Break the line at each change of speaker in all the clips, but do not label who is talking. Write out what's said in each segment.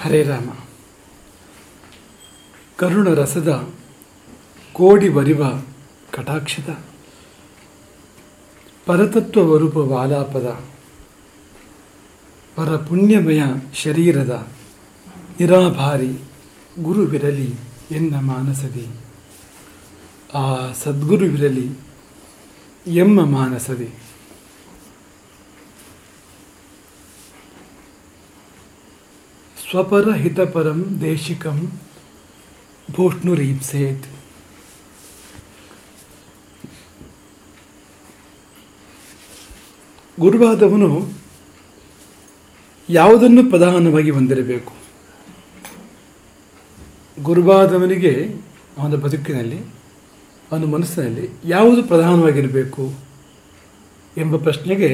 ಹರೇ ರಾಮ. ಕರುಣ ರಸದ ಕೋಡಿ ಬರಿವ ಕಟಾಕ್ಷದ ಪರತತ್ವ ವರೂಪ ವಾಲಾಪದ. ಪರ ಪುಣ್ಯಮಯ ಶರೀರದ ನಿರಾಭಾರಿ ಗುರುವಿರಲಿ ಎನ್ನ ಮಾನಸದಿ. ಆ ಸದ್ಗುರುವಿರಲಿ ಎಮ್ಮ ಮಾನಸದಿ. ಸ್ವಪರ ಹಿತಪರಂ ದೇಶಿಕಂ ಭೂಷ್ಣುರೀಪ್ಸೇತ್ ಗುರುವಾದವನು ಯಾವುದನ್ನು ಪ್ರಧಾನವಾಗಿ ಹೊಂದಿರಬೇಕು? ಗುರುವಾದವನಿಗೆ ಅವನ ಬದುಕಿನಲ್ಲಿ, ಅವನ ಮನಸ್ಸಿನಲ್ಲಿ ಯಾವುದು ಪ್ರಧಾನವಾಗಿರಬೇಕು ಎಂಬ ಪ್ರಶ್ನೆಗೆ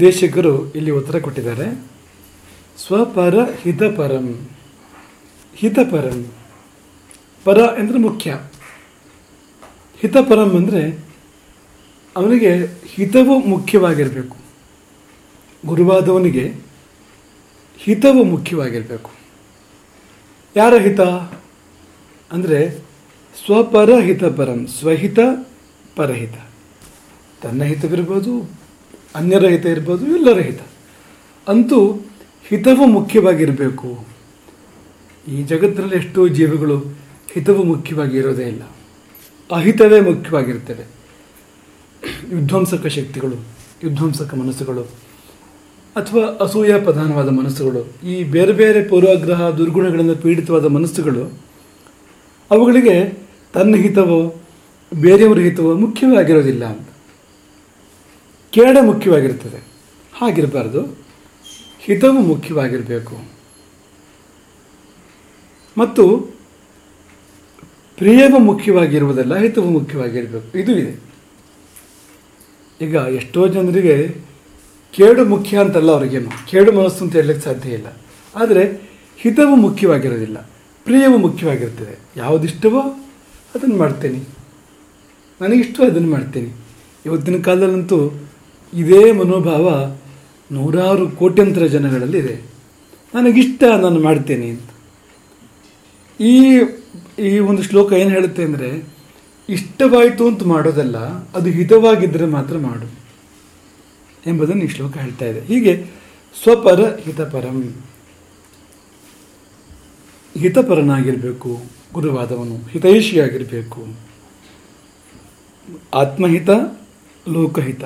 ದೇಶಿಕರು ಇಲ್ಲಿ ಉತ್ತರ ಕೊಟ್ಟಿದ್ದಾರೆ. ಸ್ವಪರ ಹಿತಪರಂ. ಹಿತಪರಂ. ಪರ ಅಂದರೆ ಮುಖ್ಯ. ಹಿತಪರಂ ಅಂದರೆ ಅವನಿಗೆ ಹಿತವು ಮುಖ್ಯವಾಗಿರಬೇಕು. ಗುರುವಾದವನಿಗೆ ಹಿತವು ಮುಖ್ಯವಾಗಿರಬೇಕು. ಯಾರ ಹಿತ? ಅಂದರೆ ಸ್ವಪರ ಹಿತಪರಂ, ಸ್ವಹಿತ, ಪರಹಿತ. ತನ್ನ ಹಿತವಿರ್ಬೋದು, ಅನ್ಯರ ಹಿತ ಇರ್ಬೋದು, ಎಲ್ಲರ ಹಿತ. ಅಂತೂ ಹಿತವು ಮುಖ್ಯವಾಗಿರಬೇಕು. ಈ ಜಗತ್ತಿನಲ್ಲಿ ಎಷ್ಟೋ ಜೀವಿಗಳು ಹಿತವು ಮುಖ್ಯವಾಗಿ ಇರೋದೇ ಇಲ್ಲ. ಅಹಿತವೇ ಮುಖ್ಯವಾಗಿರ್ತವೆ ವಿಧ್ವಂಸಕ ಶಕ್ತಿಗಳು ವಿಧ್ವಂಸಕ ಮನಸ್ಸುಗಳು, ಅಥವಾ ಅಸೂಯ ಪ್ರಧಾನವಾದ ಮನಸ್ಸುಗಳು, ಈ ಬೇರೆ ಬೇರೆ ಪೂರ್ವಾಗ್ರಹ ದುರ್ಗುಣಗಳಿಂದ ಪೀಡಿತವಾದ ಮನಸ್ಸುಗಳು, ಅವುಗಳಿಗೆ ತನ್ನ ಹಿತವೋ, ಬೇರೆಯವರ ಹಿತವೋ ಮುಖ್ಯವಾಗಿರೋದಿಲ್ಲ ಅಂತ. ಕೇಡ ಮುಖ್ಯವಾಗಿರ್ತದೆ. ಹಾಗಿರಬಾರ್ದು. ಹಿತವು ಮುಖ್ಯವಾಗಿರಬೇಕು. ಮತ್ತು ಪ್ರಿಯವು ಮುಖ್ಯವಾಗಿರುವುದಲ್ಲ, ಹಿತವು ಮುಖ್ಯವಾಗಿರಬೇಕು. ಇದು ಇದೆ. ಈಗ ಎಷ್ಟೋ ಜನರಿಗೆ ಕೇಡು ಮುಖ್ಯ ಅಂತಲ್ಲ ಅವರಿಗೇನು? ಕೇಡು ಮನಸ್ಸು ಅಂತ ಹೇಳಲಿಕ್ಕೆ ಸಾಧ್ಯ ಇಲ್ಲ. ಆದರೆ ಹಿತವು ಮುಖ್ಯವಾಗಿರೋದಿಲ್ಲ. ಪ್ರಿಯವು ಮುಖ್ಯವಾಗಿರ್ತದೆ. ಯಾವುದಿಷ್ಟವೋ ಅದನ್ನು ಮಾಡ್ತೇನೆ. ನನಗಿಷ್ಟು ಅದನ್ನು ಮಾಡ್ತೇನೆ. ಇವತ್ತಿನ ಕಾಲದಲ್ಲಂತೂ ಇದೇ ಮನೋಭಾವ ನೂರಾರು ಕೋಟ್ಯಂತರ ಜನಗಳಲ್ಲಿ ಇದೆ. ನನಗಿಷ್ಟ ನಾನು ಮಾಡ್ತೇನೆ ಅಂತ. ಈ ಈ ಒಂದು ಶ್ಲೋಕ ಏನು ಹೇಳುತ್ತೆ ಅಂದರೆ, ಇಷ್ಟವಾಯಿತು ಅಂತ ಮಾಡೋದಲ್ಲ, ಅದು ಹಿತವಾಗಿದ್ದರೆ ಮಾತ್ರ ಮಾಡು ಎಂಬುದನ್ನು ಈ ಶ್ಲೋಕ ಹೇಳ್ತಾ ಇದೆ. ಹೀಗೆ, ಸ್ವಪರ ಹಿತಪರಂ. ಹಿತಪರನಾಗಿರಬೇಕು, ಗುರುವಾದವನು. ಹಿತೈಷಿಯಾಗಿರಬೇಕು. ಆತ್ಮಹಿತ, ಲೋಕಹಿತ.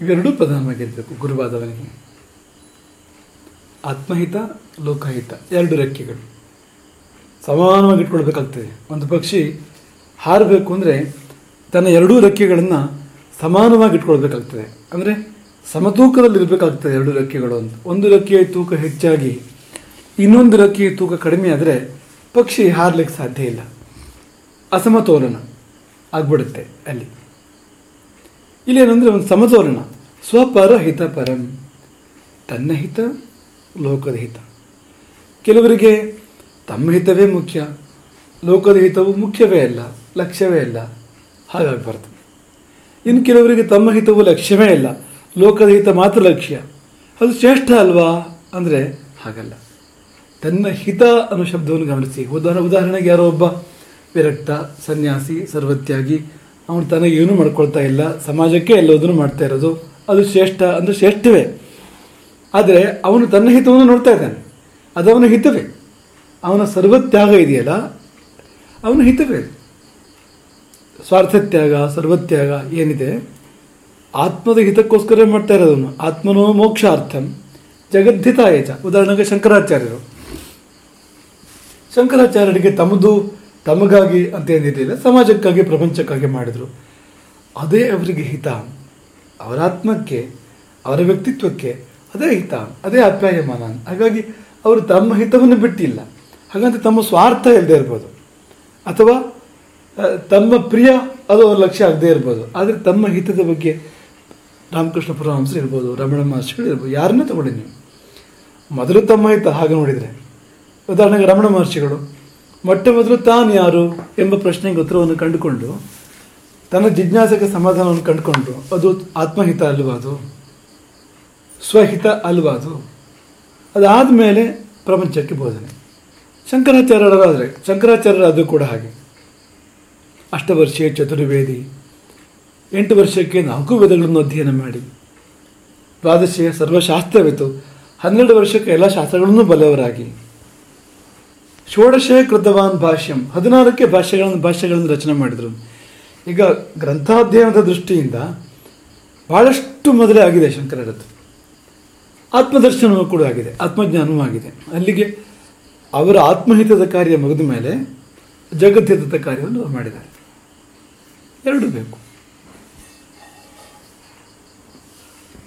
ಇವೆರಡೂ ಪ್ರಧಾನವಾಗಿರಬೇಕು, ಗುರುವಾದವನಿಗೆ. ಆತ್ಮಹಿತ, ಲೋಕಹಿತ, ಎರಡು ರೆಕ್ಕೆಗಳು. ಸಮಾನವಾಗಿ ಇಟ್ಕೊಳ್ಬೇಕಾಗ್ತದೆ. ಒಂದು ಪಕ್ಷಿ ಹಾರಬೇಕು ಅಂದರೆ ತನ್ನ ಎರಡೂ ರೆಕ್ಕೆಗಳನ್ನು ಸಮಾನವಾಗಿ ಇಟ್ಕೊಳ್ಬೇಕಾಗ್ತದೆ. ಅಂದರೆ ಸಮತೂಕದಲ್ಲಿ ಇರಬೇಕಾಗ್ತದೆ ಎರಡು ರೆಕ್ಕೆಗಳು ಅಂತ. ಒಂದು ರೆಕ್ಕೆಯ ತೂಕ ಹೆಚ್ಚಾಗಿ, ಇನ್ನೊಂದು ರೆಕ್ಕೆಯ ತೂಕ ಕಡಿಮೆ ಆದರೆ ಪಕ್ಷಿ ಹಾರಲಿಕ್ಕೆ ಸಾಧ್ಯ ಇಲ್ಲ. ಅಸಮತೋಲನ ಆಗ್ಬಿಡುತ್ತೆ ಅಲ್ಲಿ. ಇಲ್ಲೇನಂದರೆ ಒಂದು ಸಮತೋಲನ. ಸ್ವಪರ ಹಿತ ಪರಂ. ತನ್ನ ಹಿತ, ಲೋಕದ ಹಿತ. ಕೆಲವರಿಗೆ ತಮ್ಮ ಹಿತವೇ ಮುಖ್ಯ, ಲೋಕದ ಹಿತವು ಮುಖ್ಯವೇ ಅಲ್ಲ, ಲಕ್ಷ್ಯವೇ ಅಲ್ಲ. ಹಾಗಾಗಿ ಹಾಗಾಗಬಾರ್ದು ಇನ್ನು ಕೆಲವರಿಗೆ ತಮ್ಮ ಹಿತವು ಲಕ್ಷ್ಯವೇ ಇಲ್ಲ ಲೋಕದ ಹಿತ ಮಾತ್ರ ಲಕ್ಷ್ಯ. ಅದು ಶ್ರೇಷ್ಠ ಅಲ್ವಾ? ಅಂದರೆ ಹಾಗಲ್ಲ. ತನ್ನ ಹಿತ ಅನ್ನೋ ಶಬ್ದವನ್ನು ಗಮನಿಸಿ. ಉದಾಹರಣೆ, ಉದಾಹರಣೆಗೆ ಯಾರೋ ಒಬ್ಬ ವಿರಕ್ತ, ಸನ್ಯಾಸಿ, ಸರ್ವತ್ಯಾಗಿ ಅವನು ತನಗೆ ಏನೂ ಮಾಡ್ಕೊಳ್ತಾ ಇಲ್ಲ. ಸಮಾಜಕ್ಕೆ ಎಲ್ಲೋದನ್ನು ಮಾಡ್ತಾ ಇರೋದು. ಅದು ಶ್ರೇಷ್ಠ ಅಂದರೆ ಶ್ರೇಷ್ಠವೇ. ಆದರೆ ಅವನು ತನ್ನ ಹಿತವನ್ನು ನೋಡ್ತಾ ಇದ್ದಾನೆ. ಅದು ಅವನ ಹಿತವೇ. ಅವನ ಸರ್ವತ್ಯಾಗ ಇದೆಯಲ್ಲ? ಅವನ ಹಿತವೇ. ಸ್ವಾರ್ಥತ್ಯಾಗ, ಸರ್ವತ್ಯಾಗ ಏನಿದೆ? ಆತ್ಮದ ಹಿತಕ್ಕೋಸ್ಕರ ಮಾಡ್ತಾ ಇರೋದನ್ನು ಆತ್ಮನೋ ಮೋಕ್ಷಾರ್ಥಂ ಜಗದ್ಧಿತಾಯಚ ಉದಾಹರಣೆಗೆ ಶಂಕರಾಚಾರ್ಯರು. ಶಂಕರಾಚಾರ್ಯರಿಗೆ ತಮ್ಮದು ತಮಗಾಗಿ ಅಂತ ಏನಿದೆಯಲ್ಲ ಸಮಾಜಕ್ಕಾಗಿ, ಪ್ರಪಂಚಕ್ಕಾಗಿ ಮಾಡಿದರು. ಅದೇ ಅವರಿಗೆ ಹಿತ. ಅವರ ಆತ್ಮಕ್ಕೆ, ಅವರ ವ್ಯಕ್ತಿತ್ವಕ್ಕೆ ಅದೇ ಹಿತ, ಅದೇ ಅಪ್ಯಾಯಮಾನ ಹಾಗಾಗಿ ಅವರು ತಮ್ಮ ಹಿತವನ್ನು ಬಿಟ್ಟಿಲ್ಲ. ಹಾಗಂತ ತಮ್ಮ ಸ್ವಾರ್ಥ ಇಲ್ಲದೆ ಇರ್ಬೋದು. ಅಥವಾ ತಮ್ಮ ಪ್ರಿಯ ಅದು ಅವ್ರ ಲಕ್ಷ್ಯ ಆಗದೇ ಇರ್ಬೋದು. ಆದರೆ ತಮ್ಮ ಹಿತದ ಬಗ್ಗೆ ರಾಮಕೃಷ್ಣ ಪರಮಹಂಸರು ಇರ್ಬೋದು, ರಮಣ ಮಹರ್ಷಿಗಳು ಇರ್ಬೋದು, ಯಾರನ್ನೇ ತಗೊಳ್ಳಿ ನೀವು. ಮೊದಲು ತಮ್ಮ ಹಿತ ಹಾಗೆ ನೋಡಿದರೆ. ಉದಾಹರಣೆಗೆ ರಮಣ ಮಹರ್ಷಿಗಳು. ಮೊಟ್ಟ ಮೊದಲು ತಾನು ಯಾರು ಎಂಬ ಪ್ರಶ್ನೆಗೆ ಉತ್ತರವನ್ನು ಕಂಡುಕೊಂಡು ತನ್ನ ಜಿಜ್ಞಾಸೆಗೆ ಸಮಾಧಾನವನ್ನು ಕಂಡುಕೊಂಡು ಅದು ಆತ್ಮಹಿತ ಅಲ್ವಾ ಅದು? ಸ್ವಹಿತ ಅಲ್ವಾ ಅದು? ಅದಾದಮೇಲೆ ಪ್ರಪಂಚಕ್ಕೆ ಬೋಧನೆ. ಶಂಕರಾಚಾರ್ಯರಾದರೆ ಶಂಕರಾಚಾರ್ಯರಾದರೂ ಕೂಡ ಹಾಗೆ. ಅಷ್ಟವರ್ಷೀಯ ಚತುರ್ವೇದಿ, ಎಂಟು ವರ್ಷಕ್ಕೆ ನಾಲ್ಕು ವೇದಗಳನ್ನು ಅಧ್ಯಯನ ಮಾಡಿ. ದ್ವಾದಶಿಯ ಸರ್ವಶಾಸ್ತ್ರವಿತ್ತು. ಹನ್ನೆರಡು ವರ್ಷಕ್ಕೆ ಎಲ್ಲ ಶಾಸ್ತ್ರಗಳನ್ನು ಬಲ್ಲವರಾಗಿ. ಷೋಡಶ ಕೃತವಾನ್ ಭಾಷ್ಯಂ. ಹದಿನಾರಕ್ಕೆ ಭಾಷೆಗಳನ್ನು ಭಾಷೆಗಳನ್ನು ರಚನೆ ಮಾಡಿದರು. ಈಗ ಗ್ರಂಥಾಧ್ಯಯನದ ದೃಷ್ಟಿಯಿಂದ ಭಾಳಷ್ಟು ಮೊದಲೇ ಆಗಿದೆ ಶಂಕರರದ್ದು. ಆತ್ಮದರ್ಶನವೂ ಕೂಡ ಆಗಿದೆ, ಆತ್ಮಜ್ಞಾನವೂ ಆಗಿದೆ. ಅಲ್ಲಿಗೆ ಅವರ ಆತ್ಮಹಿತದ ಕಾರ್ಯ ಮುಗಿದ ಮೇಲೆ ಜಗದ್ಹಿತದ ಕಾರ್ಯವನ್ನು ಮಾಡಿದ್ದಾರೆ. ಎರಡು ಬೇಕು.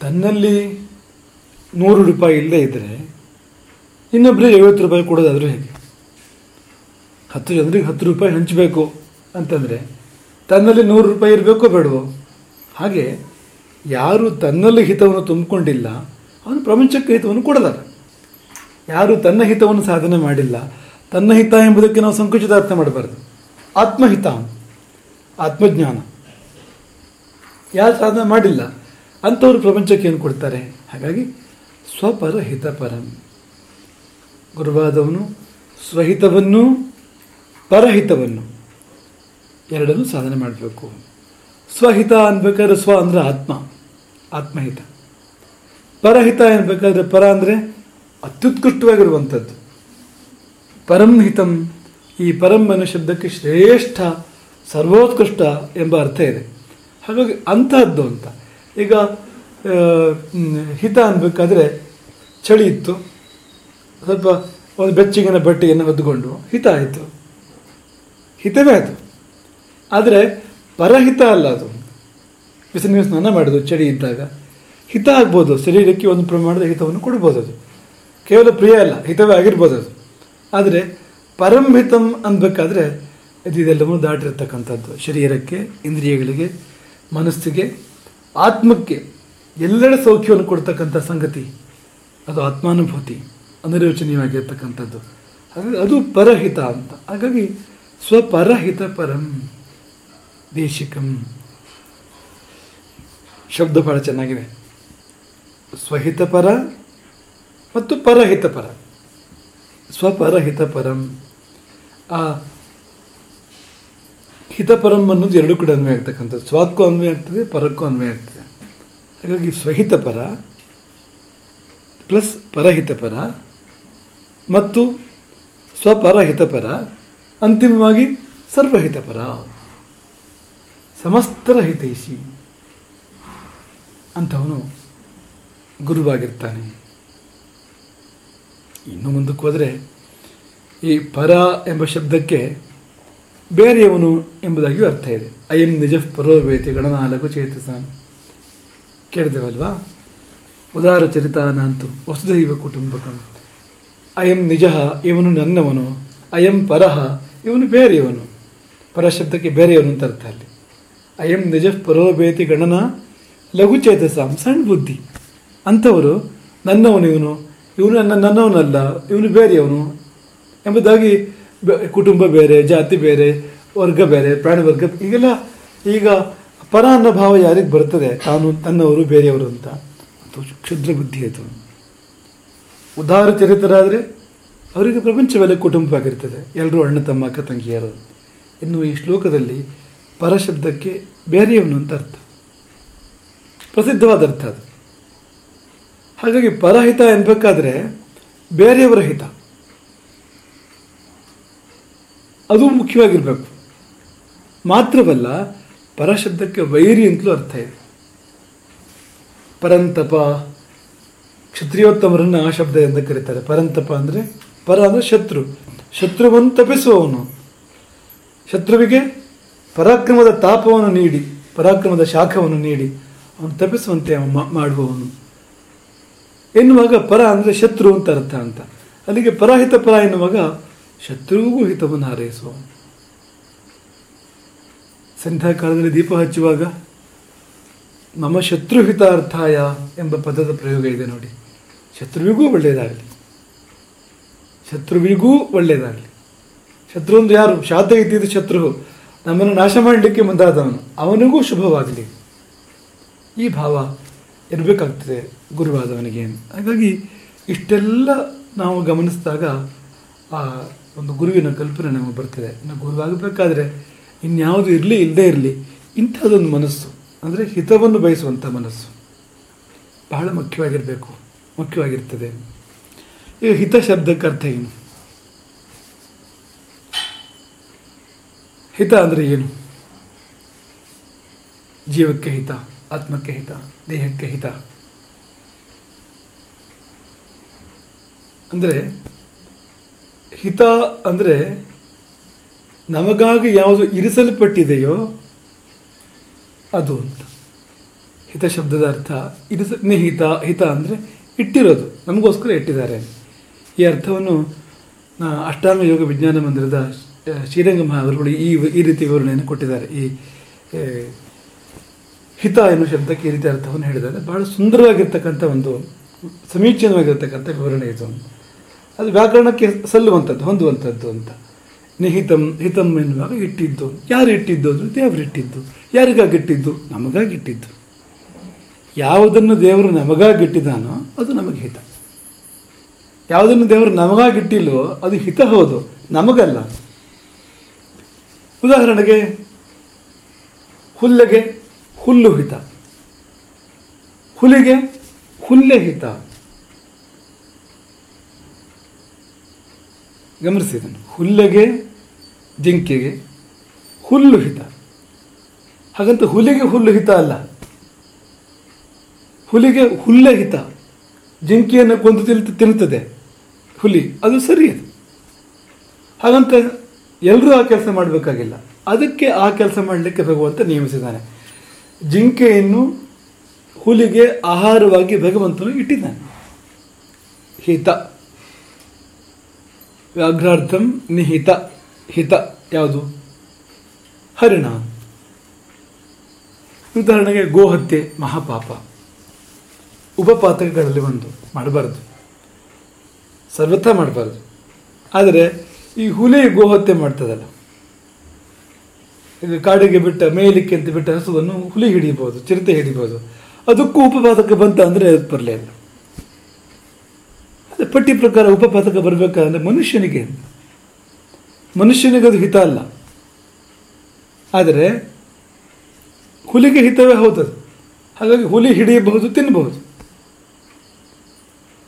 ತನ್ನಲ್ಲಿ ನೂರು ರೂಪಾಯಿ ಇಲ್ಲದೇ ಇದ್ದರೆ ಇನ್ನೊಬ್ಬರಿಗೆ ಐವತ್ತು ರೂಪಾಯಿ ಕೊಡೋದಾದರೂ ಹೇಗೆ? ಹತ್ತು ಜನರಿಗೆ ಹತ್ತು ರೂಪಾಯಿ ಹಂಚಬೇಕು ಅಂತಂದರೆ ತನ್ನಲ್ಲಿ ನೂರು ರೂಪಾಯಿ ಇರಬೇಕೋ ಬೇಡವೋ? ಹಾಗೆ ಯಾರು ತನ್ನಲ್ಲಿ ಹಿತವನ್ನು ತುಂಬಿಕೊಂಡಿಲ್ಲ, ಅವನು ಪ್ರಪಂಚಕ್ಕೆ ಹಿತವನ್ನು ಕೊಡಲಾರ ಯಾರು ತನ್ನ ಹಿತವನ್ನು ಸಾಧನೆ ಮಾಡಿಲ್ಲ, ತನ್ನ ಹಿತ ಎಂಬುದಕ್ಕೆ ನಾವು ಸಂಕುಚಿತ ಅರ್ಥ ಮಾಡಬಾರ್ದು. ಆತ್ಮಹಿತ ಆತ್ಮಜ್ಞಾನ. ಯಾರು ಸಾಧನೆ ಮಾಡಿಲ್ಲ, ಅಂಥವ್ರು ಪ್ರಪಂಚಕ್ಕೆ ಏನು ಕೊಡ್ತಾರೆ? ಹಾಗಾಗಿ ಸ್ವಪರ ಹಿತಪರಂ ಗುರುವಾದವನು ಸ್ವಹಿತವನ್ನು ಪರಹಿತವನ್ನು ಎರಡನ್ನೂ ಸಾಧನೆ ಮಾಡಬೇಕು. ಸ್ವಹಿತ ಅನ್ಬೇಕಾದ್ರೆ ಸ್ವ ಅಂದರೆ ಆತ್ಮ, ಆತ್ಮಹಿತ. ಪರಹಿತ ಅನ್ಬೇಕಾದ್ರೆ ಪರ ಅಂದರೆ ಅತ್ಯುತ್ಕೃಷ್ಟವಾಗಿರುವಂಥದ್ದು. ಪರಂ ಹಿತಂ ಈ ಪರಂ ಅನ್ನೋ ಶಬ್ದಕ್ಕೆ ಶ್ರೇಷ್ಠ, ಸರ್ವೋತ್ಕೃಷ್ಟ ಎಂಬ ಅರ್ಥ ಇದೆ. ಹಾಗಾಗಿ ಅಂತಹದ್ದು ಅಂತ. ಈಗ ಹಿತ ಅನ್ಬೇಕಾದ್ರೆ ಚಳಿ ಇತ್ತು. ಸ್ವಲ್ಪ ಒಂದು ಬೆಚ್ಚಗಿನ ಬಟ್ಟೆಯನ್ನು ಹೊದ್ದುಕೊಂಡು ಹಿತ ಆಯಿತು. ಹಿತವೇ ಅದು. ಆದರೆ ಪರಹಿತ ಅಲ್ಲ ಅದು. ಬಿಸಿನೀರು ಸ್ನಾನ ಮಾಡೋದು ಚಳಿ ಇದ್ದಾಗ. ಹಿತ ಆಗ್ಬೋದು, ಶರೀರಕ್ಕೆ ಒಂದು ಪ್ರಮಾಣದ ಹಿತವನ್ನು ಕೊಡ್ಬೋದು ಅದು. ಕೇವಲ ಪ್ರಿಯ ಅಲ್ಲ, ಹಿತವೇ ಆಗಿರ್ಬೋದು ಅದು. ಆದರೆ ಪರಂಹಿತಂ ಅನ್ಬೇಕಾದ್ರೆ ಇದು ಇದೆಲ್ಲವೂ ದಾಟಿರ್ತಕ್ಕಂಥದ್ದು. ಶರೀರಕ್ಕೆ, ಇಂದ್ರಿಯಗಳಿಗೆ, ಮನಸ್ಸಿಗೆ, ಆತ್ಮಕ್ಕೆ ಎಲ್ಲೆಡೆ ಸೌಖ್ಯವನ್ನು ಕೊಡ್ತಕ್ಕಂಥ ಸಂಗತಿ. ಅದು ಆತ್ಮಾನುಭೂತಿ, ಅನಿರ್ವಚನೀಯವಾಗಿರ್ತಕ್ಕಂಥದ್ದು. ಹಾಗಾಗಿ ಅದು ಪರಹಿತ ಅಂತ. ಹಾಗಾಗಿ ಸ್ವಪರಹಿತ ಪರಂ ದೇಶಿಕಂ. ಶಬ್ದ ಬಹಳ ಚೆನ್ನಾಗಿದೆ. ಸ್ವಹಿತಪರ ಮತ್ತು ಪರಹಿತಪರ ಸ್ವಪರಹಿತಪರಂ ಆ ಹಿತಪರಂ ಅನ್ನೋದು ಎರಡು ಕಡೆ ಅನ್ವಯ ಆಗ್ತಕ್ಕಂಥದ್ದು. ಸ್ವಕ್ಕೂ ಅನ್ವಯ ಆಗ್ತದೆ, ಪರಕ್ಕೂ ಅನ್ವಯ ಆಗ್ತದೆ. ಹಾಗಾಗಿ ಸ್ವಹಿತಪರ ಪ್ಲಸ್ ಪರಹಿತಪರ ಮತ್ತು ಸ್ವಪರಹಿತಪರ ಅಂತಿಮವಾಗಿ ಸರ್ವಹಿತಪರ. ಸಮಸ್ತರ ಹಿತೈಷಿ ಅಂಥವನು ಗುರುವಾಗಿರ್ತಾನೆ. ಇನ್ನು ಮುಂದಕ್ಕೆ ಹೋದರೆ ಈ ಪರ ಎಂಬ ಶಬ್ದಕ್ಕೆ ಬೇರೆಯವನು ಎಂಬುದಾಗಿಯೂ ಅರ್ಥ ಇದೆ. ಅಯಂ ನಿಜ ಪರೋವೇತಿ ಗಣನಾಲಕು ಚೇತಸಾನ್. ಕೇಳಿದೆವಲ್ವಾ? ಉದಾರ ಚರಿತಾನಂತು ವಸುದೈವ ಕುಟುಂಬಕಂ. ಅಯಂ ನಿಜ ಇವನು ನನ್ನವನು, ಅಯಂ ಪರಹ ಇವನು ಬೇರೆಯವನು. ಪರಶಬ್ದಕ್ಕೆ ಬೇರೆ ಬೇರೆಯವನು ಅಂತ ಅರ್ಥ ಅಲ್ಲಿ. ಅಯಂ ನಿಜ ಪರೋಭೇತಿ ಗಣನ ಲಘು ಚೇತಸಾಂ ಸಣ್ಣ ಬುದ್ಧಿ. ಅಂಥವರು ನನ್ನವನು ಇವನು ಇವನು ನನ್ನ ನನ್ನವನಲ್ಲ, ಇವನು ಬೇರೆಯವನು ಎಂಬುದಾಗಿ ಕುಟುಂಬ ಬೇರೆ, ಜಾತಿ ಬೇರೆ, ವರ್ಗ ಬೇರೆ, ಪ್ರಾಣಿ ವರ್ಗ ಈಗೆಲ್ಲ ಈಗ ಪರ ಅನ್ನೋ ಭಾವ ಯಾರಿಗೆ ಬರ್ತದೆ? ತಾನು ತನ್ನವರು ಬೇರೆಯವರು ಅಂತ. ಅದು ಕ್ಷುದ್ರ ಬುದ್ಧಿ ಅದು ಉದಾರ ಚರಿತರಾದರೆ ಅವರಿಗೆ ಪ್ರಪಂಚವೆಲ್ಲ ಕುಟುಂಬವಾಗಿರ್ತದೆ. ಎಲ್ಲರೂ ಅಣ್ಣ, ತಮ್ಮ, ಅಕ್ಕ, ತಂಗಿಯರು. ಇನ್ನು ಈ ಶ್ಲೋಕದಲ್ಲಿ ಪರಶಬ್ದಕ್ಕೆ ಬೇರೆಯವನು ಅಂತ ಅರ್ಥ. ಪ್ರಸಿದ್ಧವಾದ ಅರ್ಥ ಅದು. ಹಾಗಾಗಿ ಪರಹಿತ ಎನ್ಬೇಕಾದ್ರೆ ಬೇರೆಯವರ ಹಿತ. ಅದು ಮುಖ್ಯವಾಗಿರಬೇಕು. ಮಾತ್ರವಲ್ಲ, ಪರಶಬ್ದಕ್ಕೆ ವೈರಿ ಅಂತಲೂ ಅರ್ಥ ಇದೆ. ಪರಂತಪ ಕ್ಷತ್ರಿಯೋತ್ತಮರನ್ನು ಆ ಶಬ್ದ ಎಂದು ಕರೀತಾರೆ. ಪರಂತಪ ಅಂದರೆ ಪರ ಅಂದರೆ ಶತ್ರು. ಶತ್ರುವನ್ನು ತಪ್ಪಿಸುವವನು. ಶತ್ರುವಿಗೆ ಪರಾಕ್ರಮದ ತಾಪವನ್ನು ನೀಡಿ, ಪರಾಕ್ರಮದ ಶಾಖವನ್ನು ನೀಡಿ, ಅವನು ತಪ್ಪಿಸುವಂತೆ ಮಾಡುವವನು. ಎನ್ನುವಾಗ ಪರ ಅಂದರೆ ಶತ್ರು ಅಂತ ಅರ್ಥ ಅಂತ. ಅಲ್ಲಿಗೆ ಪರಹಿತ ಪರ ಎನ್ನುವಾಗ ಶತ್ರುವಿಗೂ ಹಿತವನ್ನು ಹಾರೈಸುವವನು. ಸಂಧ್ಯಾಕಾಲದಲ್ಲಿ ದೀಪ ಹಚ್ಚುವಾಗ ನಮ್ಮ ಶತ್ರುಹಿತಾರ್ಥಾಯ ಎಂಬ ಪದದ ಪ್ರಯೋಗ ಇದೆ ನೋಡಿ. ಶತ್ರುವಿಗೂ ಒಳ್ಳೆಯದಾಗಲಿ. ಶತ್ರುವಿಗೂ ಒಳ್ಳೆಯದಾಗಲಿ ಶತ್ರು ಒಂದು ಯಾರು? ಶಾದ ಇದ್ದಿದ್ದು ಶತ್ರು ನಮ್ಮನ್ನು ನಾಶ ಮಾಡಲಿಕ್ಕೆ ಮುಂದಾದವನು. ಅವನಿಗೂ ಶುಭವಾಗಲಿ. ಈ ಭಾವ ಇರಬೇಕಾಗ್ತದೆ ಗುರುವಾದವನಿಗೆ. ಹಾಗಾಗಿ ಇಷ್ಟೆಲ್ಲ ನಾವು ಗಮನಿಸಿದಾಗ ಆ ಒಂದು ಗುರುವಿನ ಕಲ್ಪನೆ ನಮಗೆ ಬರ್ತದೆ. ಇನ್ನು ಗುರುವಾಗಬೇಕಾದ್ರೆ ಇನ್ಯಾವುದು ಇರಲಿ ಇಲ್ಲದೇ ಇರಲಿ, ಇಂಥದ್ದೊಂದು ಮನಸ್ಸು. ಅಂದರೆ ಹಿತವನ್ನು ಬಯಸುವಂಥ ಮನಸ್ಸು. ಬಹಳ ಮುಖ್ಯವಾಗಿರಬೇಕು. ಮುಖ್ಯವಾಗಿರ್ತದೆ. ಈಗ ಹಿತ ಶಬ್ದಕ್ಕೆ ಅರ್ಥ ಏನು? ಹಿತ ಅಂದರೆ ಏನು? ಜೀವಕ್ಕೆ ಹಿತ, ಆತ್ಮಕ್ಕೆ ಹಿತ, ದೇಹಕ್ಕೆ ಹಿತ. ಅಂದರೆ ಹಿತ ಅಂದರೆ ನಮಗಾಗಿ ಯಾವುದು ಇರಿಸಲ್ಪಟ್ಟಿದೆಯೋ ಅದು ಅಂತ. ಹಿತ ಶಬ್ದದ ಅರ್ಥ ಇರಿಸ ನಿಹಿತ ಹಿತ ಅಂದರೆ ಇಟ್ಟಿರೋದು. ನಮಗೋಸ್ಕರ ಇಟ್ಟಿದ್ದಾರೆ ಈ ಅರ್ಥವನ್ನು ಅಷ್ಟಾಂಗ ಯೋಗ ವಿಜ್ಞಾನ ಮಂದಿರದ ಶ್ರೀರಂಗ ಮಹಾದರುಗಳು ಈ ಈ ರೀತಿ ವಿವರಣೆಯನ್ನು ಕೊಟ್ಟಿದ್ದಾರೆ. ಈ ಹಿತ ಎನ್ನುವ ಶಬ್ದಕ್ಕೆ ಈ ರೀತಿ ಅರ್ಥವನ್ನು ಹೇಳಿದ್ದಾರೆ. ಬಹಳ ಸುಂದರವಾಗಿರ್ತಕ್ಕಂಥ ಒಂದು, ಸಮೀಚೀನವಾಗಿರ್ತಕ್ಕಂಥ ವಿವರಣೆ ಇದು. ಅದು ವ್ಯಾಕರಣಕ್ಕೆ ಸಲ್ಲುವಂಥದ್ದು, ಹೊಂದುವಂಥದ್ದು ಅಂತ. ನಿಹಿತಂ, ಹಿತಂ ಎನ್ನುವಾಗ ಇಟ್ಟಿದ್ದು. ಯಾರು ಇಟ್ಟಿದ್ದು ಅಂದರೆ ದೇವರು ಇಟ್ಟಿದ್ದು. ಯಾರಿಗಾಗಿ ಇಟ್ಟಿದ್ದು? ನಮಗಾಗಿ ಇಟ್ಟಿದ್ದು. ಯಾವುದನ್ನು ದೇವರು ನಮಗಾಗಿ ಇಟ್ಟಿದ್ದಾನೋ ಅದು ನಮಗೆ ಹಿತ. ಯಾವುದನ್ನು ದೇವರು ನಮಗಾಗಿಟ್ಟಿಲ್ವೋ ಅದು ಹಿತ ಹೌದು, ನಮಗಲ್ಲ. ಉದಾಹರಣೆಗೆ, ಹುಲ್ಲಿಗೆ ಹುಲ್ಲು ಹಿತ. ಹುಲಿಗೆ ಹುಲ್ಲೆ ಹಿತ. ಗಮನಿಸಿ ಹುಲ್ಲಿಗೆ, ಜಿಂಕೆಗೆ ಹುಲ್ಲು ಹಿತ. ಹಾಗಂತ ಹುಲಿಗೆ ಹುಲ್ಲು ಹಿತ ಅಲ್ಲ. ಹುಲಿಗೆ ಹುಲ್ಲೆ ಹಿತ. ಜಿಂಕೆಯನ್ನು ಕೊಂದು ತಿನ್ನುತ್ತದೆ. ಹುಲಿ, ಅದು ಸರಿ ಅದು. ಹಾಗಂತ ಎಲ್ಲರೂ ಆ ಕೆಲಸ ಮಾಡಬೇಕಾಗಿಲ್ಲ. ಅದಕ್ಕೆ ಆ ಕೆಲಸ ಮಾಡಲಿಕ್ಕೆ ಭಗವಂತ ನಿಯಮಿಸಿದ್ದಾನೆ. ಜಿಂಕೆಯನ್ನು ಹುಲಿಗೆ ಆಹಾರವಾಗಿ ಭಗವಂತನು ಇಟ್ಟಿದ್ದಾನೆ. ಹಿತ. ವ್ಯಾಘ್ರಾರ್ಥಂ ನಿಹಿತ. ಹಿತ ಯಾವುದು? ಹರಿಣ. ಉದಾಹರಣೆಗೆ ಗೋಹತ್ಯೆ, ಮಹಾಪಾಪ. ಉಪಪಾತಕಗಳಲ್ಲಿ ಒಂದು, ಮಾಡಬಾರ್ದು. ಸರ್ವಥ ಮಾಡಬಾರ್ದು. ಆದರೆ ಈ ಹುಲಿ ಗೋಹತ್ಯೆ ಮಾಡ್ತದಲ್ಲ. ಈಗ ಕಾಡಿಗೆ ಬಿಟ್ಟ, ಮೇಯಲಿಕ್ಕೆ ಅಂತ ಬಿಟ್ಟ ಹಸುವನ್ನು ಹುಲಿ ಹಿಡಿಬೋದು, ಚಿರತೆ ಹಿಡಿಬೋದು. ಅದಕ್ಕೂ ಉಪಪಾತಕ ಬಂತ ಅಂದರೆ ಅದು ಬರಲೇ ಅದೇ ಪಟ್ಟಿ ಪ್ರಕಾರ ಉಪಪಾತಕ ಬರಬೇಕಾದ್ರೆ ಮನುಷ್ಯನಿಗೆ ಮನುಷ್ಯನಿಗೆ ಅದು ಹಿತ ಅಲ್ಲ. ಆದರೆ ಹುಲಿಗೆ ಹಿತವೇ ಹೌದದು ಹಾಗಾಗಿ ಹುಲಿ ಹಿಡಿಯಬಹುದು ತಿನ್ನಬಹುದು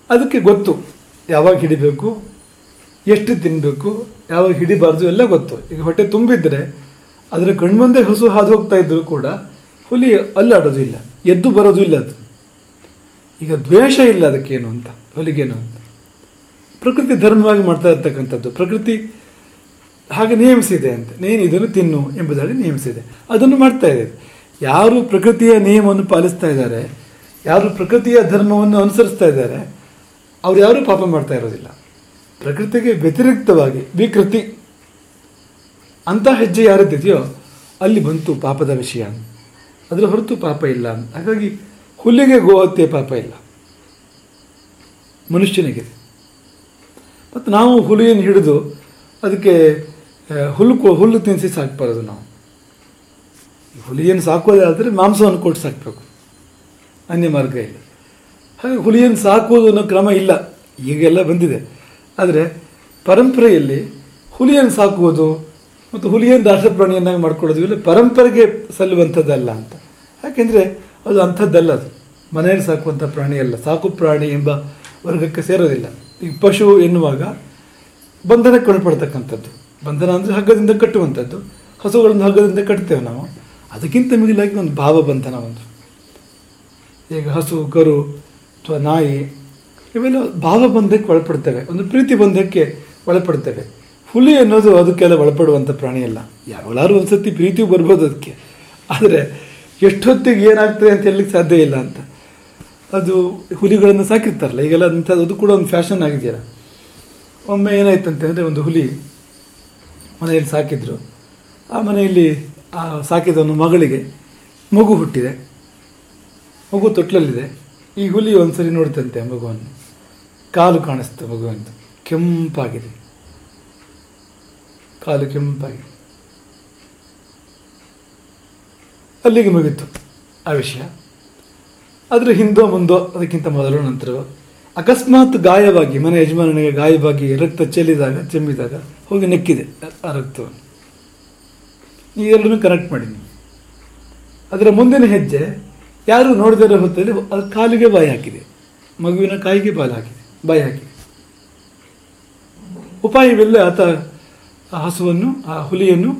ಅದಕ್ಕೆ ಗೊತ್ತು. ಯಾವಾಗ ಹಿಡಿಬೇಕು, ಎಷ್ಟು ತಿನ್ನಬೇಕು ಯಾವಾಗ ಹಿಡಿಬಾರ್ದು ಎಲ್ಲ ಗೊತ್ತು. ಈಗ ಹೊಟ್ಟೆ ತುಂಬಿದ್ರೆ ಅದರ ಕಣ್ಮುಂದೆ ಹಸು ಹಾದು ಹೋಗ್ತಾ ಇದ್ರು ಕೂಡ ಹುಲಿ ಅಲ್ಲಾಡೋದು ಇಲ್ಲ, ಎದ್ದು ಬರೋದು ಇಲ್ಲ ಅದು. ಈಗ ದ್ವೇಷ ಇಲ್ಲ ಅದಕ್ಕೇನು ಅಂತ, ಹುಲಿಗೇನು? ಅಂತ ಪ್ರಕೃತಿ ಧರ್ಮವಾಗಿ ಮಾಡ್ತಾ ಇರ್ತಕ್ಕಂಥದ್ದು. ಪ್ರಕೃತಿ ಹಾಗೆ ನಿಯಮಿಸಿದೆ ಅಂತ. ನೀನು ಇದನ್ನು ತಿನ್ನು ಎಂಬುದಾಗಿ ನಿಯಮಿಸಿದೆ. ಅದನ್ನು ಮಾಡ್ತಾ ಇದೆ ಯಾರು ಪ್ರಕೃತಿಯ ನಿಯಮವನ್ನು ಪಾಲಿಸ್ತಾ ಇದ್ದಾರೆ, ಯಾರು ಪ್ರಕೃತಿಯ ಧರ್ಮವನ್ನು ಅನುಸರಿಸ್ತಾ ಇದ್ದಾರೆ ಅವ್ರು ಯಾರೂ ಪಾಪ ಮಾಡ್ತಾ ಇರೋದಿಲ್ಲ. ಪ್ರಕೃತಿಗೆ ವ್ಯತಿರಿಕ್ತವಾಗಿ ವಿಕೃತಿ. ಅಂತ ಹೆಜ್ಜೆ ಯಾರದ್ದಿದೆಯೋ ಅಲ್ಲಿ ಬಂತು ಪಾಪದ ವಿಷಯ. ಅದರ ಹೊರತು ಪಾಪ ಇಲ್ಲ. ಹಾಗಾಗಿ ಹುಲ್ಲಿಗೆ ಗೋಹತ್ಯೆ ಪಾಪ ಇಲ್ಲ. ಮನುಷ್ಯನಿಗೆ. ಮತ್ತು ನಾವು ಹುಲಿಯನ್ನು ಹಿಡಿದು ಅದಕ್ಕೆ ಹುಲ್ಲು ಹುಲ್ಲು ತಿನ್ನಿಸಿ ಸಾಕ್ಬಾರದು ನಾವು. ಈ ಸಾಕೋದೇ ಆದರೆ ಮಾಂಸವನ್ನು ಕೊಟ್ಟು ಸಾಕಬೇಕು. ಅನ್ಯ ಮಾರ್ಗ ಇಲ್ಲ. ಹಾಗೆ ಹುಲಿಯನ್ನು ಸಾಕುವುದು ಅನ್ನೋ ಕ್ರಮ ಇಲ್ಲ. ಈಗೆಲ್ಲ ಬಂದಿದೆ. ಆದರೆ ಪರಂಪರೆಯಲ್ಲಿ ಹುಲಿಯನ್ನು ಸಾಕುವುದು ಮತ್ತು ಹುಲಿಯನ್ನು ರಾಷ್ಟ್ರಪ್ರಾಣಿಯನ್ನಾಗಿ ಮಾಡ್ಕೊಳ್ಳೋದು ಇಲ್ಲ ಪರಂಪರೆಗೆ ಸಲ್ಲುವಂಥದ್ದಲ್ಲ ಅಂತ. ಯಾಕೆಂದರೆ ಅದು ಅಂಥದ್ದಲ್ಲ ಅದು. ಮನೆಯಲ್ಲಿ ಸಾಕುವಂಥ ಪ್ರಾಣಿ ಅಲ್ಲ. ಸಾಕು ಪ್ರಾಣಿ ಎಂಬ ವರ್ಗಕ್ಕೆ ಸೇರೋದಿಲ್ಲ. ಈ ಪಶು ಎನ್ನುವಾಗ ಬಂಧನಕ್ಕೆ ಒಳಪಡ್ತಕ್ಕಂಥದ್ದು. ಬಂಧನ ಅಂದರೆ ಹಗ್ಗದಿಂದ ಕಟ್ಟುವಂಥದ್ದು. ಹಸುಗಳನ್ನು ಹಗ್ಗದಿಂದ ಕಟ್ತೇವೆ ನಾವು. ಅದಕ್ಕಿಂತ ಮಿಗಿಲಾಗಿ ಒಂದು ಭಾವ ಬಂಧನ ಒಂದು. ಈಗ ಹಸು, ಕರು ಅಥವಾ ನಾಯಿ, ಇವೆಲ್ಲ ಭಾವಬಂಧಕ್ಕೆ ಒಳಪಡ್ತವೆ. ಒಂದು ಪ್ರೀತಿ ಬಂಧಕ್ಕೆ ಒಳಪಡ್ತವೆ. ಹುಲಿ ಅನ್ನೋದು ಅದಕ್ಕೆಲ್ಲ ಒಳಪಡುವಂಥ ಪ್ರಾಣಿ ಅಲ್ಲ ಯಾವಾಗಲಾರು ಒಂದ್ಸತಿ ಪ್ರೀತಿಯು ಬರ್ಬೋದು ಅದಕ್ಕೆ. ಆದರೆ ಎಷ್ಟೊತ್ತಿಗೆ ಏನಾಗ್ತದೆ ಅಂತ ಹೇಳಲಿಕ್ಕೆ ಸಾಧ್ಯ ಇಲ್ಲ ಅಂತ. ಅದು ಹುಲಿಗಳನ್ನು ಸಾಕಿರ್ತಾರಲ್ಲ, ಈಗೆಲ್ಲ ಅಂಥದ್ದು ಅದು ಕೂಡ ಒಂದು ಫ್ಯಾಷನ್ ಆಗಿದೆಯಲ್ಲ. ಒಮ್ಮೆ ಏನಾಯ್ತಂತಂದರೆ ಒಂದು ಹುಲಿ ಮನೆಯಲ್ಲಿ ಸಾಕಿದ್ರು. ಆ ಮನೆಯಲ್ಲಿ ಆ ಒಂದು ಮಗಳಿಗೆ ಮಗು ಹುಟ್ಟಿದೆ. ಮಗು ತೊಟ್ಲಲ್ಲಿದೆ. ಈ ಹುಲಿ ಒಂದ್ಸರಿ ನೋಡ್ತಂತೆ ಮಗುವನ್ನು ಕಾಲು ಕಾಣಿಸ್ತು ಮಗುವಂತ ಕೆಂಪಾಗಿದೆ. ಕಾಲು ಕೆಂಪಾಗಿದೆ. ಅಲ್ಲಿಗೆ ಮುಗಿತು ಆ ವಿಷಯ. ಅದರ ಹಿಂದೋ ಮುಂದೋ ಅದಕ್ಕಿಂತ ಮೊದಲು ನಂತರ ಅಕಸ್ಮಾತ್ ಗಾಯವಾಗಿ, ಮನೆ ಯಜಮಾನನಿಗೆ ಗಾಯವಾಗಿ ರಕ್ತ ಚೆಲ್ಲಿದಾಗ, ಚೆಮ್ಮಿದಾಗ ಹೋಗಿ ನೆಕ್ಕಿದೆ ಆ ರಕ್ತವನ್ನು. ಈ ಎರಡನ್ನೂ ಕನೆಕ್ಟ್ ಮಾಡಿ ನೀವು. ಅದರ ಮುಂದಿನ ಹೆಜ್ಜೆ ಯಾರು ನೋಡಿದರೆ ಹೊತ್ತಲ್ಲಿ ಅದು ಕಾಲಿಗೆ ಬಾಯಿ ಹಾಕಿದೆ. ಮಗುವಿನ ಕಾಯಿಗೆ ಬಾಯಿ ಹಾಕಿದೆ. ಬಾಯಿ ಹಾಕಿದೆ. ಉಪಾಯವಿಲ್ಲ ಆತ ಆ ಹಸುವನ್ನು, ಆ ಹುಲಿಯನ್ನು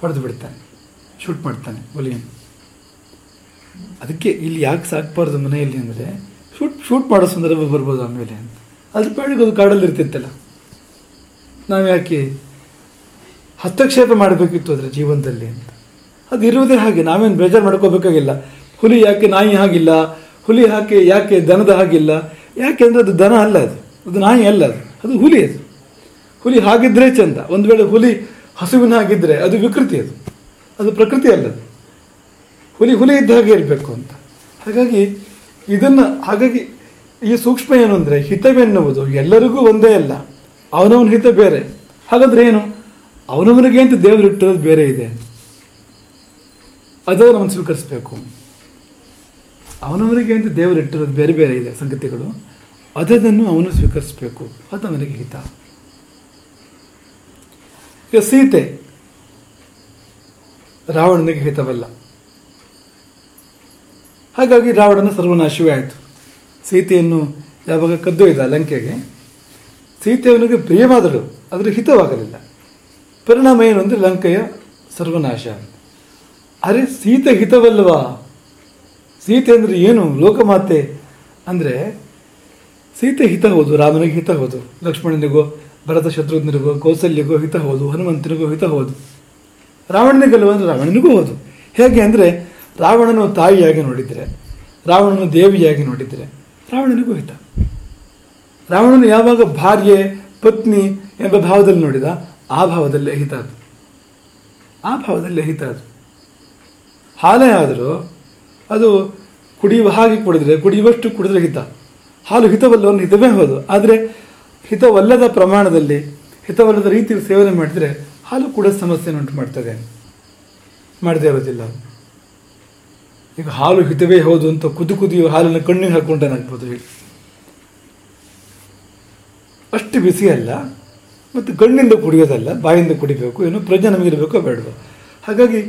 ಹೊಡೆದು ಬಿಡ್ತಾನೆ. ಶೂಟ್ ಮಾಡ್ತಾನೆ ಹುಲಿಯನ್ನು. ಅದಕ್ಕೆ ಇಲ್ಲಿ ಯಾಕೆ ಸಾಕಬಾರ್ದು ಮನೆಯಲ್ಲಿ ಅಂದರೆ, ಶೂಟ್ ಶೂಟ್ ಮಾಡೋ ಸಂದರ್ಭ ಬರ್ಬೋದು ಆಮೇಲೆ ಅಂತ. ಅದ್ರ ಪಾಡಿಗೆ ಅದು ಕಾಡಲ್ಲಿ ಇರ್ತಿತ್ತಲ್ಲ ನಾವು ಯಾಕೆ ಹಸ್ತಕ್ಷೇಪ ಮಾಡಬೇಕಿತ್ತು ಅದರ ಜೀವನದಲ್ಲಿ ಅಂತ. ಅದು ಇರುವುದೇ ಹಾಗೆ. ನಾವೇನು ಬೇಜಾರು ಮಾಡ್ಕೋಬೇಕಾಗಿಲ್ಲ. ಹುಲಿ ಯಾಕೆ ನಾಯಿ ಹಾಗಿಲ್ಲ? ಹುಲಿ ಹಾಕಿ ಯಾಕೆ ದನದ ಹಾಗಿಲ್ಲ? ಯಾಕೆ ಅಂದರೆ ಅದು ದನ ಅಲ್ಲ ಅದು. ಅದು ನಾಯಿ ಅಲ್ಲ ಅದು. ಅದು ಹುಲಿ ಅದು. ಹುಲಿ ಹಾಗಿದ್ರೆ ಚಂದ. ಒಂದು ವೇಳೆ ಹುಲಿ ಹಸುವಿನ ಹಾಗಿದ್ದರೆ ಅದು ವಿಕೃತಿ ಅದು. ಅದು ಪ್ರಕೃತಿ ಅಲ್ಲ ಅದು. ಹುಲಿ ಹುಲಿ ಇದ್ದ ಹಾಗೆ ಇರಬೇಕು ಅಂತ. ಹಾಗಾಗಿ ಇದನ್ನು, ಹಾಗಾಗಿ ಈ ಸೂಕ್ಷ್ಮ ಏನು ಅಂದರೆ ಹಿತವೆನ್ನುವುದು ಎಲ್ಲರಿಗೂ ಒಂದೇ ಅಲ್ಲ. ಅವನವನ ಹಿತ ಬೇರೆ. ಹಾಗಾದ್ರೆ ಏನು? ಅವನವನಿಗೆ ಅಂತ ದೇವರು ಇಟ್ಟಿರೋದು ಬೇರೆ ಇದೆ. ಅದನ್ನು ನಾವು ಸ್ವೀಕರಿಸಬೇಕು. ಅವನವರಿಗೆ ಅಂತ ದೇವರು ಇಟ್ಟಿರೋದು ಬೇರೆ ಬೇರೆ ಇದೆ ಸಂಗತಿಗಳು. ಅದನ್ನು ಅವನು ಸ್ವೀಕರಿಸಬೇಕು ಅದು ಅವನಿಗೆ ಹಿತ. ಈಗ ಸೀತೆ ರಾವಣನಿಗೆ ಹಿತವಲ್ಲ. ಹಾಗಾಗಿ ರಾವಣನ ಸರ್ವನಾಶವೇ ಆಯಿತು. ಸೀತೆಯನ್ನು ಯಾವಾಗ ಕದ್ದೊಯ್ದ ಲಂಕೆಗೆ, ಸೀತೆ ಅವನಿಗೆ ಪ್ರಿಯವಾದಳು ಅದರ ಹಿತವಾಗಲಿಲ್ಲ. ಪರಿಣಾಮ ಏನು ಅಂದರೆ ಲಂಕೆಯ ಸರ್ವನಾಶ. ಅರೆ ಸೀತೆ ಹಿತವಲ್ಲವಾ ಸೀತೆ ಅಂದರೆ ಏನು? ಲೋಕಮಾತೆ ಅಂದರೆ ಸೀತೆ ಹಿತ ಹೌದು ರಾಮನಿಗೆ ಹಿತ ಹೌದು ಲಕ್ಷ್ಮಣನಿಗೋ, ಭರತ ಶತ್ರುಘ್ನಿಗೋ ಕೌಸಲ್ಯಗೋ ಹಿತ ಹೋದು ಹನುಮಂತನಿಗೋ ಹಿತ ಹೋದು ರಾವಣನಿಗಲ್ವ ಅಂದರೆ ರಾವಣನಿಗೂ ಹೌದು. ಹೇಗೆ ಅಂದರೆ ರಾವಣನು ತಾಯಿಯಾಗಿ ನೋಡಿದರೆ, ರಾವಣನು ದೇವಿಯಾಗಿ ನೋಡಿದರೆ ರಾವಣನಿಗೂ ಹಿತ. ರಾವಣನು ಯಾವಾಗ ಭಾರ್ಯೆ, ಪತ್ನಿ ಎಂಬ ಭಾವದಲ್ಲಿ ನೋಡಿದ, ಆ ಭಾವದಲ್ಲೇ ಹಿತ ಅದು. ಆ ಭಾವದಲ್ಲೇ ಹಿತ ಅದು. ಹಾಲೇ ಆದರೂ ಅದು ಕುಡಿಯುವ ಹಾಗೆ ಕುಡಿದ್ರೆ, ಕುಡಿಯುವಷ್ಟು ಕುಡಿದ್ರೆ ಹಿತ. ಹಾಲು ಹಿತವಲ್ಲವನ್ನು ಹಿತವೇ ಹೌದು. ಆದರೆ ಹಿತವಲ್ಲದ ಪ್ರಮಾಣದಲ್ಲಿ, ಹಿತವಲ್ಲದ ರೀತಿಯಲ್ಲಿ ಸೇವನೆ ಮಾಡಿದರೆ ಹಾಲು ಕೂಡ ಸಮಸ್ಯೆಯನ್ನು ಉಂಟು ಮಾಡ್ತದೆ. ಮಾಡದೇ ಇರೋದಿಲ್ಲ ಈಗ ಹಾಲು ಹಿತವೇ ಹೌದು ಅಂತ ಕುದು ಕುದಿಯುವ ಹಾಲನ್ನು ಕಣ್ಣಿಗೆ ಹಾಕೊಂಡೇನಾಗ್ಬೋದು ಹೇಳಿ. ಅಷ್ಟು ಬಿಸಿ ಅಲ್ಲ, ಮತ್ತು ಕಣ್ಣಿಂದ ಕುಡಿಯೋದಲ್ಲ, ಬಾಯಿಂದ ಕುಡಿಬೇಕು, ಏನು ಪ್ರಜ್ಞೆ ನಮಗಿರಬೇಕೋ ಬೇಡವೋ. ಹಾಗಾಗಿ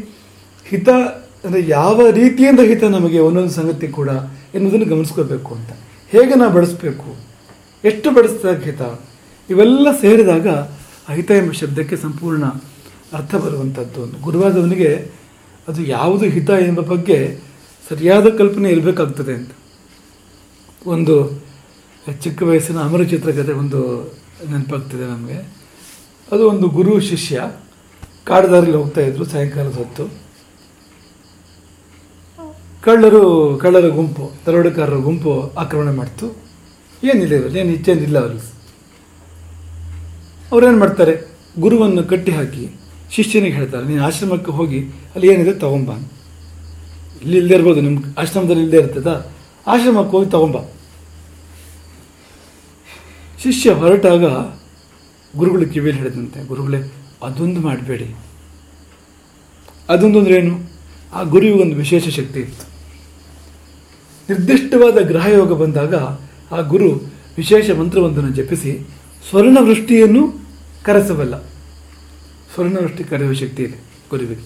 ಹಿತ ಅಂದರೆ ಯಾವ ರೀತಿಯಿಂದ ಹಿತ ನಮಗೆ ಒಂದೊಂದು ಸಂಗತಿ ಕೂಡ ಎನ್ನುವುದನ್ನು ಗಮನಿಸ್ಕೋಬೇಕು ಅಂತ. ಹೇಗೆ ನಾವು ಬಡಿಸ್ಬೇಕು ಎಷ್ಟು ಬಡಿಸಿದಾಗ ಹಿತ? ಇವೆಲ್ಲ ಸೇರಿದಾಗ ಅಹಿತ ಹಿತ ಎಂಬ ಶಬ್ದಕ್ಕೆ ಸಂಪೂರ್ಣ ಅರ್ಥ ಬರುವಂಥದ್ದು ಗುರುವಾದವನಿಗೆ ಅದು ಯಾವುದು ಹಿತ ಎಂಬ ಬಗ್ಗೆ ಸರಿಯಾದ ಕಲ್ಪನೆ ಇರಬೇಕಾಗ್ತದೆ ಅಂತ. ಒಂದು ಚಿಕ್ಕ ವಯಸ್ಸಿನ ಅಮರ ಚಿತ್ರಕಥೆ ಒಂದು ನೆನಪಾಗ್ತದೆ ನಮಗೆ. ಅದು ಒಂದು ಗುರು ಶಿಷ್ಯ ಕಾಡದಾರಲ್ಲಿ ಹೋಗ್ತಾ ಇದ್ರು ಸಾಯಂಕಾಲದ ಹೊತ್ತು. ಕಳ್ಳರು, ಕಳ್ಳರ ಗುಂಪು ದರೋಡೆಕಾರರ ಗುಂಪು ಆಕ್ರಮಣ ಮಾಡ್ತು. ಏನಿಲ್ಲ ಇವರಲ್ಲಿ, ಏನು ಅವರು ಅವರು ಅವ್ರೇನು ಮಾಡ್ತಾರೆ? ಗುರುವನ್ನು ಕಟ್ಟಿ ಹಾಕಿ ಶಿಷ್ಯನಿಗೆ ಹೇಳ್ತಾರೆ, ನೀನು ಆಶ್ರಮಕ್ಕೆ ಹೋಗಿ ಅಲ್ಲಿ ಏನಿದೆ ತಗೊಂಬ ಇಲ್ಲಿ ಇಲ್ಲದೆ ಇರ್ಬೋದು ನಿಮ್ಮ ಆಶ್ರಮದಲ್ಲಿ ಇಲ್ಲದೆ ಇರ್ತದ? ಆಶ್ರಮಕ್ಕೆ ಹೋಗಿ ತಗೊಂಬ. ಶಿಷ್ಯ ಹೊರಟಾಗ ಗುರುಗಳು ಕಿವಿಯಲ್ಲಿ ಹೇಳಿದಂತೆ ಗುರುಗಳೇ, ಅದೊಂದು ಮಾಡಬೇಡಿ. ಅದೊಂದು ಏನು? ಆ ಗುರುವಿಗೊಂದು ವಿಶೇಷ ಶಕ್ತಿ ಇತ್ತು. ನಿರ್ದಿಷ್ಟವಾದ ಗ್ರಹಯೋಗ ಬಂದಾಗ ಆ ಗುರು ವಿಶೇಷ ಮಂತ್ರವೊಂದನ್ನು ಜಪಿಸಿ ಸ್ವರ್ಣವೃಷ್ಟಿಯನ್ನು ಕರೆಸಬಲ್ಲ. ಸ್ವರ್ಣವೃಷ್ಟಿ ಕರೆಯುವ ಶಕ್ತಿ ಇದೆ ಗುರುವಿಗೆ.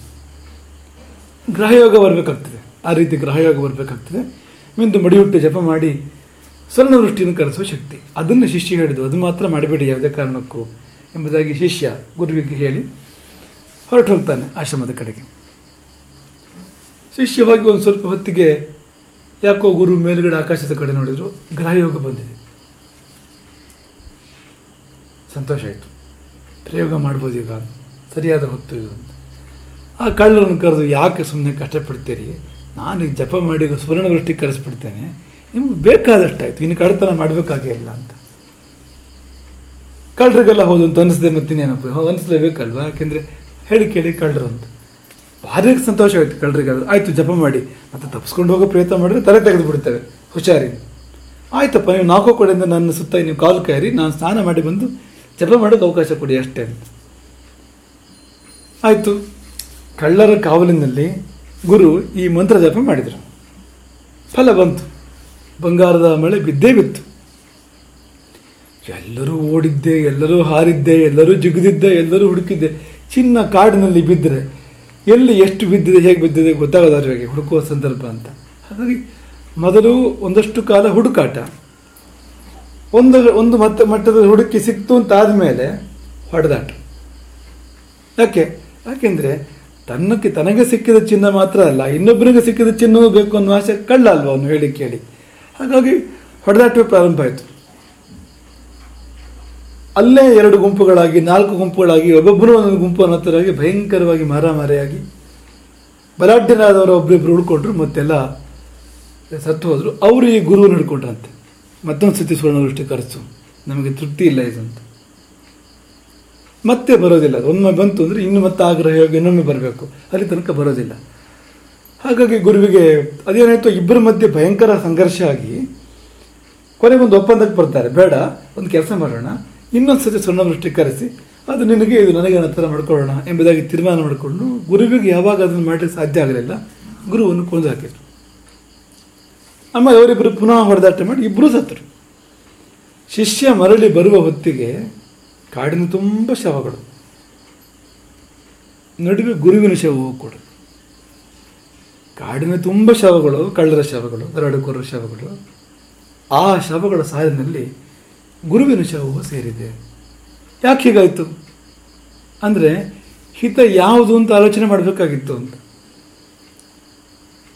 ಗ್ರಹಯೋಗ ಬರಬೇಕಾಗ್ತದೆ. ಆ ರೀತಿ ಗ್ರಹಯೋಗ ಬರಬೇಕಾಗ್ತದೆ. ಮಿಂದು ಮಡಿಯುಟ್ಟು ಜಪ ಮಾಡಿ ಸ್ವರ್ಣವೃಷ್ಟಿಯನ್ನು ಕರೆಸುವ ಶಕ್ತಿ. ಅದನ್ನು ಶಿಷ್ಯ ಹೇಳಿದ್ದು, ಅದು ಮಾತ್ರ ಮಾಡಬೇಡಿ ಯಾವುದೇ ಕಾರಣಕ್ಕೂ ಎಂಬುದಾಗಿ ಶಿಷ್ಯ ಗುರುವಿಗೆ ಹೇಳಿ ಹೊರಟು ಹೋಗ್ತಾನೆ ಆಶ್ರಮದ ಕಡೆಗೆ. ಶಿಷ್ಯವಾಗಿ ಒಂದು ಸ್ವಲ್ಪ ಹೊತ್ತಿಗೆ ಯಾಕೋ ಗುರು ಮೇಲುಗಡೆ ಆಕಾಶದ ಕಡೆ ನೋಡಿದ್ರು, ಗ್ರಹಯೋಗ ಬಂದಿದೆ. ಸಂತೋಷ ಆಯಿತು. ಪ್ರಯೋಗ ಮಾಡ್ಬೋದು ಈಗ. ಸರಿಯಾದ ಹೊತ್ತು ಇದು. ಅಂತ ಆ ಕಳ್ಳರನ್ನು ಕರೆದು ಯಾಕೆ ಸುಮ್ಮನೆ ಕಷ್ಟಪಡ್ತೀರಿ? ನಾನು ಈಗ ಜಪ ಮಾಡಿ ಸುವರ್ಣವೃಷ್ಟಿ ಕರೆಸ್ಬಿಡ್ತೇನೆ. ನಿಮ್ಗೆ ಬೇಕಾದಷ್ಟಾಯಿತು. ಇನ್ನು ಕಡತನ ಮಾಡಬೇಕಾಗೇ ಇಲ್ಲ ಅಂತ. ಕಳ್ಳರಿಗೆಲ್ಲ ಹೌದು ಅಂತ ಅನಿಸಿದೆ ಮತ್ತಿನ್ನೇನಪ್ಪ ಅನಿಸ್ಲೇಬೇಕಲ್ವಾ? ಯಾಕೆಂದರೆ ಹೇಳಿ ಕೇಳಿ ಕಳ್ಳರು ಅಂತ. ಭಾರಿ ಸಂತೋಷ ಆಯ್ತು ಕಳ್ಳರಿಗೆ ಆಯ್ತು, ಜಪ ಮಾಡಿ. ಮತ್ತೆ ತಪ್ಪಿಸ್ಕೊಂಡು ಹೋಗೋ ಪ್ರಯತ್ನ ಮಾಡಿದ್ರೆ ತಲೆ ತೆಗೆದು ಬಿಡ್ತೇವೆ ಹುಷಾರಿ. ಆಯ್ತಪ್ಪ, ನೀವು ನಾಲ್ಕು ಕಡೆಯಿಂದ ನನ್ನ ಸುತ್ತ ನೀವು ಕಾಲು ಕೈರಿ, ನಾನು ಸ್ನಾನ ಮಾಡಿ ಬಂದು ಜಪ ಮಾಡೋಕೆ ಅವಕಾಶ ಕೊಡಿ ಅಷ್ಟೇ ಅಂತ. ಆಯಿತು. ಕಳ್ಳರ ಕಾವಲಿನಲ್ಲಿ ಗುರು ಈ ಮಂತ್ರ ಜಪ ಮಾಡಿದರು. ಫಲ ಬಂತು. ಬಂಗಾರದ ಮಳೆ ಬಿದ್ದೇ ಬಿತ್ತು. ಎಲ್ಲರೂ ಓಡಿದ್ದೆ, ಎಲ್ಲರೂ ಹಾರಿದ್ದೆ, ಎಲ್ಲರೂ ಜಿಗಿದಿದ್ದೆ, ಎಲ್ಲರೂ ಹುಡುಕಿದ್ದೆ. ಚಿನ್ನ ಕಾಡಿನಲ್ಲಿ ಬಿದ್ದರೆ ಎಲ್ಲಿ ಎಷ್ಟು ಬಿದ್ದಿದೆ, ಹೇಗೆ ಬಿದ್ದಿದೆ ಗೊತ್ತಾಗೋದವ್ರಿಗೆ ಹುಡುಕುವ ಸಂದರ್ಭ ಅಂತ. ಹಾಗಾಗಿ ಮೊದಲು ಒಂದಷ್ಟು ಕಾಲ ಹುಡುಕಾಟ. ಒಂದು ಒಂದು ಮಟ್ಟ ಮಟ್ಟದ ಹುಡುಕಿ ಸಿಕ್ತು ಅಂತ ಆದಮೇಲೆ ಹೊಡೆದಾಟ. ಯಾಕೆ? ಯಾಕೆಂದರೆ ತನ್ನಕ್ಕೆ, ತನಗೆ ಸಿಕ್ಕಿದ ಚಿನ್ನ ಮಾತ್ರ ಅಲ್ಲ ಇನ್ನೊಬ್ಬರಿಗೆ ಸಿಕ್ಕಿದ ಚಿನ್ನವೂ ಬೇಕು ಅನ್ನೋ ಆಸೆ ಕಳ್ಳ ಅಲ್ವಾ ಅವನು ಹೇಳಿ ಕೇಳಿ. ಹಾಗಾಗಿ ಹೊಡೆದಾಟವೇ ಪ್ರಾರಂಭ ಆಯಿತು. ಅಲ್ಲೇ ಎರಡು ಗುಂಪುಗಳಾಗಿ, ನಾಲ್ಕು ಗುಂಪುಗಳಾಗಿ ಒಬ್ಬೊಬ್ಬರು ಒಂದೊಂದು ಗುಂಪು ಅನ್ನೋ ಥರವಾಗಿ ಭಯಂಕರವಾಗಿ ಮಾರಾಮಾರಿಯಾಗಿ ಬಲಾಢ್ಯರಾದವರು ಒಬ್ಬರಿಬ್ಬರು ಉಳ್ಕೊಂಡ್ರು, ಮತ್ತೆಲ್ಲ ಸತ್ತು ಹೋದರು. ಅವರು ಈ ಗುರು ಹಿಡ್ಕೊಂಡ್ರಂತೆ ಮತ್ತೊಂದು ಸತಿ ಸುವರ್ಣವೃಷ್ಟಿ ಖರ್ಚು ನಮಗೆ ತೃಪ್ತಿ ಇಲ್ಲ ಇದಂತ. ಮತ್ತೆ ಬರೋದಿಲ್ಲ. ಒಮ್ಮೆ ಬಂತು ಅಂದರೆ ಇನ್ನು ಮತ್ತೆ ಆಗ್ರಹ ಇನ್ನೊಮ್ಮೆ ಬರಬೇಕು. ಅಲ್ಲಿ ತನಕ ಬರೋದಿಲ್ಲ. ಹಾಗಾಗಿ ಗುರುವಿಗೆ ಅದೇನಾಯಿತು, ಇಬ್ಬರ ಮಧ್ಯೆ ಭಯಂಕರ ಸಂಘರ್ಷ ಆಗಿ ಕೊನೆಗೊಂದು ಒಪ್ಪಂದಕ್ಕೆ ಬರ್ತಾರೆ. ಬೇಡ, ಒಂದು ಕೆಲಸ ಮಾಡೋಣ. ಇನ್ನೊಂದು ಸತಿ ದೃಷ್ಟಿ ಕರೆಸಿ, ಅದು ನಿನಗೆ, ಇದು ನನಗೆ ಅನ್ನೋ ಥರ ಮಾಡ್ಕೊಳ್ಳೋಣ ಎಂಬುದಾಗಿ ತೀರ್ಮಾನ ಮಾಡಿಕೊಂಡು, ಗುರುವಿಗೆ ಯಾವಾಗ ಅದನ್ನು ಮಾಡಲಿಕ್ಕೆ ಸಾಧ್ಯ ಆಗಲಿಲ್ಲ, ಗುರುವನ್ನು ಕೊಂದು ಹಾಕಿದ್ರು. ಆಮೇಲೆ ಅವರಿಬ್ಬರು ಪುನಃ ಹೊಡೆದಾಟ ಮಾಡಿ ಇಬ್ಬರೂ ಸತ್ತರು. ಶಿಷ್ಯ ಮರಳಿ ಬರುವ ಹೊತ್ತಿಗೆ ಕಾಡಿನ ತುಂಬ ಶವಗಳು. ನಡುವೆ ಗುರುವಿನ ಶವವೂ ಕೂಡ. ಕಾಡಿನ ತುಂಬ ಶವಗಳು, ಕಳ್ಳರ ಶವಗಳು ದರೋಡೆಕೋರರ ಶವಗಳು. ಆ ಶವಗಳ ಸಾಲಿನಲ್ಲಿ ಗುರುವಿನ ಶವವು ಸೇರಿದೆ. ಯಾಕೆ ಹೀಗಾಯಿತು? ಅಂದರೆ ಹಿತ ಯಾವುದು ಅಂತ ಆಲೋಚನೆ ಮಾಡಬೇಕಾಗಿತ್ತು ಅಂತ.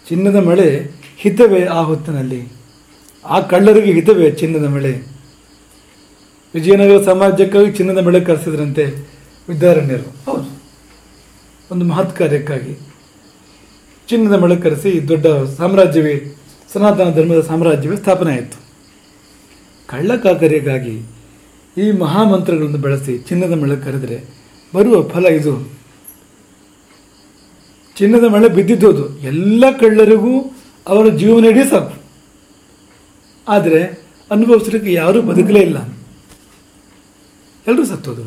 ಚಿನ್ನದ ಮಳೆ ಹಿತವೇ ಆ ಹೊತ್ತಿನಲ್ಲಿ. ಆ ಕಳ್ಳರಿಗೆ ಹಿತವೇ ಚಿನ್ನದ ಮಳೆ. ವಿಜಯನಗರ ಸಾಮ್ರಾಜ್ಯಕ್ಕಾಗಿ ಚಿನ್ನದ ಮಳೆ ಕರೆಸಿದ್ರಂತೆ ವಿದ್ಯಾರಣ್ಯರು. ಹೌದು. ಒಂದು ಮಹತ್ ಕಾರ್ಯಕ್ಕಾಗಿ. ಚಿನ್ನದ ಮಳೆ ಕರೆಸಿ ದೊಡ್ಡ ಸಾಮ್ರಾಜ್ಯವೇ, ಸನಾತನ ಧರ್ಮದ ಸಾಮ್ರಾಜ್ಯವೇ ಸ್ಥಾಪನೆ ಆಯಿತು. ಕಳ್ಳಕಾಕರಿಗಾಗಿ ಈ ಮಹಾಮಂತ್ರಗಳನ್ನು ಬಳಸಿ ಚಿನ್ನದ ಮಳೆ ಕರೆದರೆ ಬರುವ ಫಲ ಇದು. ಚಿನ್ನದ ಮಳೆ ಬಿದ್ದಿದ್ದೋದು ಎಲ್ಲ ಕಳ್ಳರಿಗೂ ಅವರ ಜೀವನ ಇಡೀ ಸಾಕು. ಆದರೆ ಅನುಭವಿಸಲಿಕ್ಕೆ ಯಾರೂ ಬದುಕಲೇ ಇಲ್ಲ. ಎಲ್ಲರೂ ಸತ್ತೋದು